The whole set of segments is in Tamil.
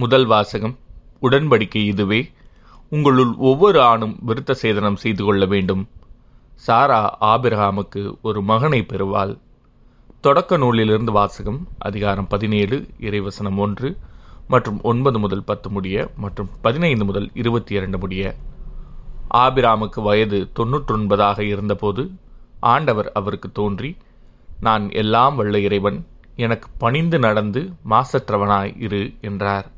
முதல் வாசகம் உடன்படிக்கை இதுவே. உங்களுள் ஒவ்வொரு ஆணும் விருத்த சேதனம் செய்து கொள்ள வேண்டும். சாரா ஆபிரஹாமுக்கு ஒரு மகனை பெறுவாள். தொடக்க நூலிலிருந்து வாசகம் அதிகாரம் பதினேழு இறைவசனம் ஒன்று மற்றும் ஒன்பது முதல் பத்து முடிய மற்றும் பதினைந்து முதல் இருபத்தி இரண்டு முடிய. ஆபிராமுக்கு வயது தொன்னூற்றொன்பதாக இருந்தபோது ஆண்டவர் அவருக்கு தோன்றி நான் எல்லாம் வல்ல இறைவன் எனக்கு பணிந்து நடந்து மாசற்றவனாய் இரு என்றார்.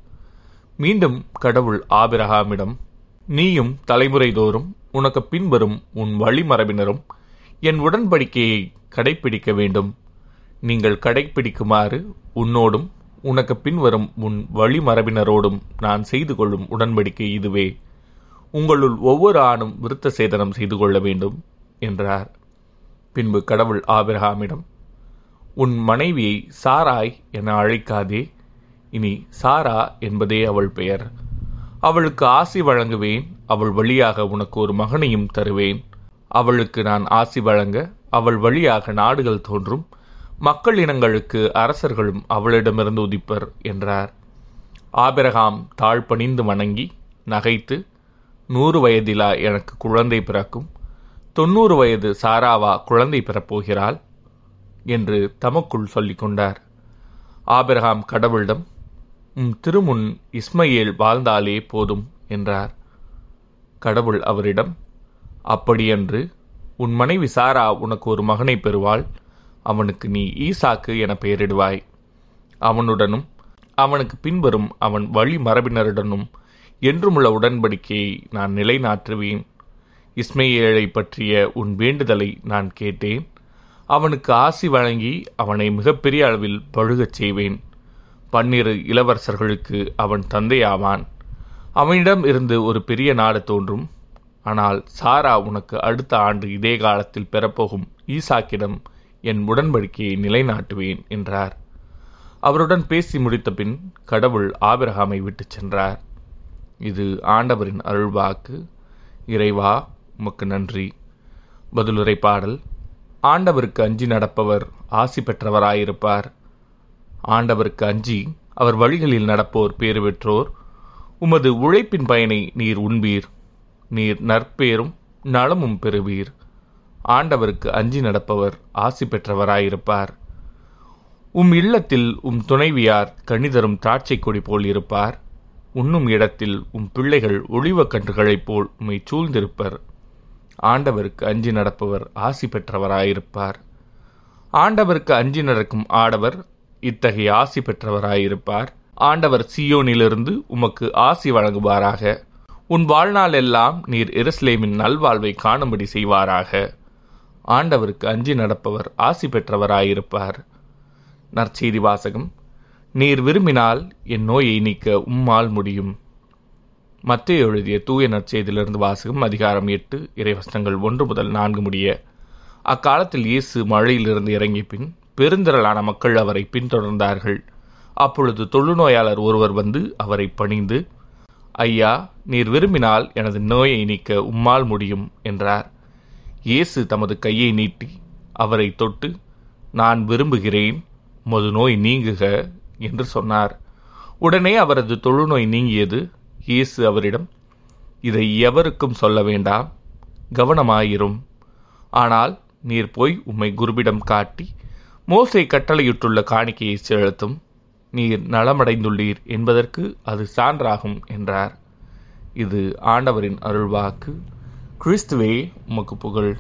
மீண்டும் கடவுள் ஆபிரகாமிடம் நீயும் தலைமுறை தோறும் உனக்கு பின்வரும் உன் வழிமரபினரும் என் உடன்படிக்கையை கடைப்பிடிக்க வேண்டும். நீங்கள் கடைப்பிடிக்குமாறு உன்னோடும் உனக்கு பின்வரும் உன் வழிமரபினரோடும் நான் செய்து கொள்ளும் உடன்படிக்கை இதுவே. உங்களுள் ஒவ்வொரு ஆணும் விருத்த சேதனம் செய்து கொள்ள வேண்டும் என்றார். பின்பு கடவுள் ஆபிரகாமிடம் உன் மனைவியை சாராய் என அழைக்காதே. இனி சாரா என்பதே அவள் பெயர். அவளுக்கு ஆசி வழங்குவேன் அவள் வழியாக உனக்கு ஒரு மகனையும் தருவேன். அவளுக்கு நான் ஆசி வழங்க அவள் வழியாக நாடுகள் தோன்றும். மக்கள் இனங்களுக்கு அரசர்களும் அவளிடமிருந்து உதிப்பர் என்றார். ஆபிரகாம் தாழ்பணிந்து வணங்கி நகைத்து நூறு வயதிலா எனக்கு குழந்தை பிறக்கும். தொண்ணூறு வயது சாராவா குழந்தை பெறப்போகிறாள் என்று தமக்குள் சொல்லிக்கொண்டார் ஆபிரகாம் கடவுளிடம் உம் திருமுன் இஸ்மையேல் வாழ்ந்தாலே போதும் என்றார். கடவுள் அவரிடம் அப்படியன்று உன் மனைவி சாரா உனக்கு ஒரு மகனை பெறுவாள். அவனுக்கு நீ ஈசாக்கு என பெயரிடுவாய். அவனுடனும் அவனுக்கு பின்வரும் அவன் வழி மரபினருடனும் என்றுமுள்ள உடன்படிக்கையை நான் நிலைநாட்டுவேன். இஸ்மையேலை பற்றிய உன் வேண்டுதலை நான் கேட்டேன். அவனுக்கு ஆசி வழங்கி அவனை மிகப்பெரிய அளவில் பழுகச் செய்வேன். பன்னிரு இளவரசர்களுக்கு அவன் தந்தையாவான். அவனிடம் இருந்து ஒரு பெரிய நாடு தோன்றும். ஆனால் சாரா உனக்கு அடுத்த ஆண்டு இதே காலத்தில் பெறப்போகும் ஈசாக்கிடம் என் உடன்படிக்கையை நிலைநாட்டுவேன் என்றார். அவருடன் பேசி முடித்த பின் கடவுள் ஆபிரகாமை விட்டுச் சென்றார். இது ஆண்டவரின் அருள்வாக்கு. இறைவா உமக்கு நன்றி. பதிலுரை பாடல் ஆண்டவருக்கு அஞ்சி நடப்பவர் ஆசி பெற்றவராயிருப்பார். ஆண்டவருக்கு அஞ்சி அவர் வழிகளில் நடப்போர் பேறு பெற்றோர். உமது உழைப்பின் பயனை நீர் உண்பீர். நீர் நற்பேரும் நலமும் பெறுவீர். ஆண்டவருக்கு அஞ்சி நடப்பவர் ஆசி பெற்றவராயிருப்பார். உம் இல்லத்தில் உம் துணைவியார் கணிதரும் திராட்சை கொடி போல் இருப்பார். உண்ணும் இடத்தில் உம் பிள்ளைகள் ஒளிவக் கன்றுகளைப் போல் உம்மை சூழ்ந்திருப்பர். ஆண்டவருக்கு அஞ்சி நடப்பவர் ஆசி பெற்றவராயிருப்பார். ஆண்டவருக்கு அஞ்சி நடக்கும் ஆடவர் இத்தகைய ஆசி பெற்றவராயிருப்பார். ஆண்டவர் சியோனிலிருந்து உமக்கு ஆசி வழங்குவாராக. உன் வாழ்நாள் எல்லாம் நீர் எருசலேமின் நல்வாழ்வை காணும்படி செய்வாராக. ஆண்டவருக்கு அஞ்சி நடப்பவர் ஆசி பெற்றவராயிருப்பார். நற்செய்தி வாசகம். நீர் விரும்பினால் என் நோயை நீக்க உம்மால் முடியும். மத்திய எழுதிய தூய நற்செய்தியிலிருந்து வாசகம் அதிகாரம் எட்டு இறைவசனங்கள் ஒன்று முதல் நான்கு முடிய அக்காலத்தில் இயேசு மழையிலிருந்து இறங்கிய பின் பெருந்திரளான மக்கள் அவரை பின்தொடர்ந்தார்கள். அப்பொழுது தொழுநோயாளர் ஒருவர் வந்து அவரை பணிந்து ஐயா நீர் விரும்பினால் எனது நோயை நீக்க உம்மால் முடியும் என்றார். இயேசு தமது கையை நீட்டி அவரை தொட்டு நான் விரும்புகிறேன் மது நோய் நீங்குக என்று சொன்னார். உடனே அவரது தொழுநோய் நீங்கியது. இயேசு அவரிடம் இதை எவருக்கும் சொல்ல வேண்டாம் கவனமாயிரும். ஆனால் நீர் போய் உம்மை குருவிடம் காட்டி மோசை கட்டளையிட்டுள்ள காணிக்கையை செலுத்தும். நீர் நலமடைந்துள்ளீர் என்பதற்கு அது சான்றாகும் என்றார். இது ஆண்டவரின் அருள்வாக்கு. கிறிஸ்துவே உமக்கு புகழ்.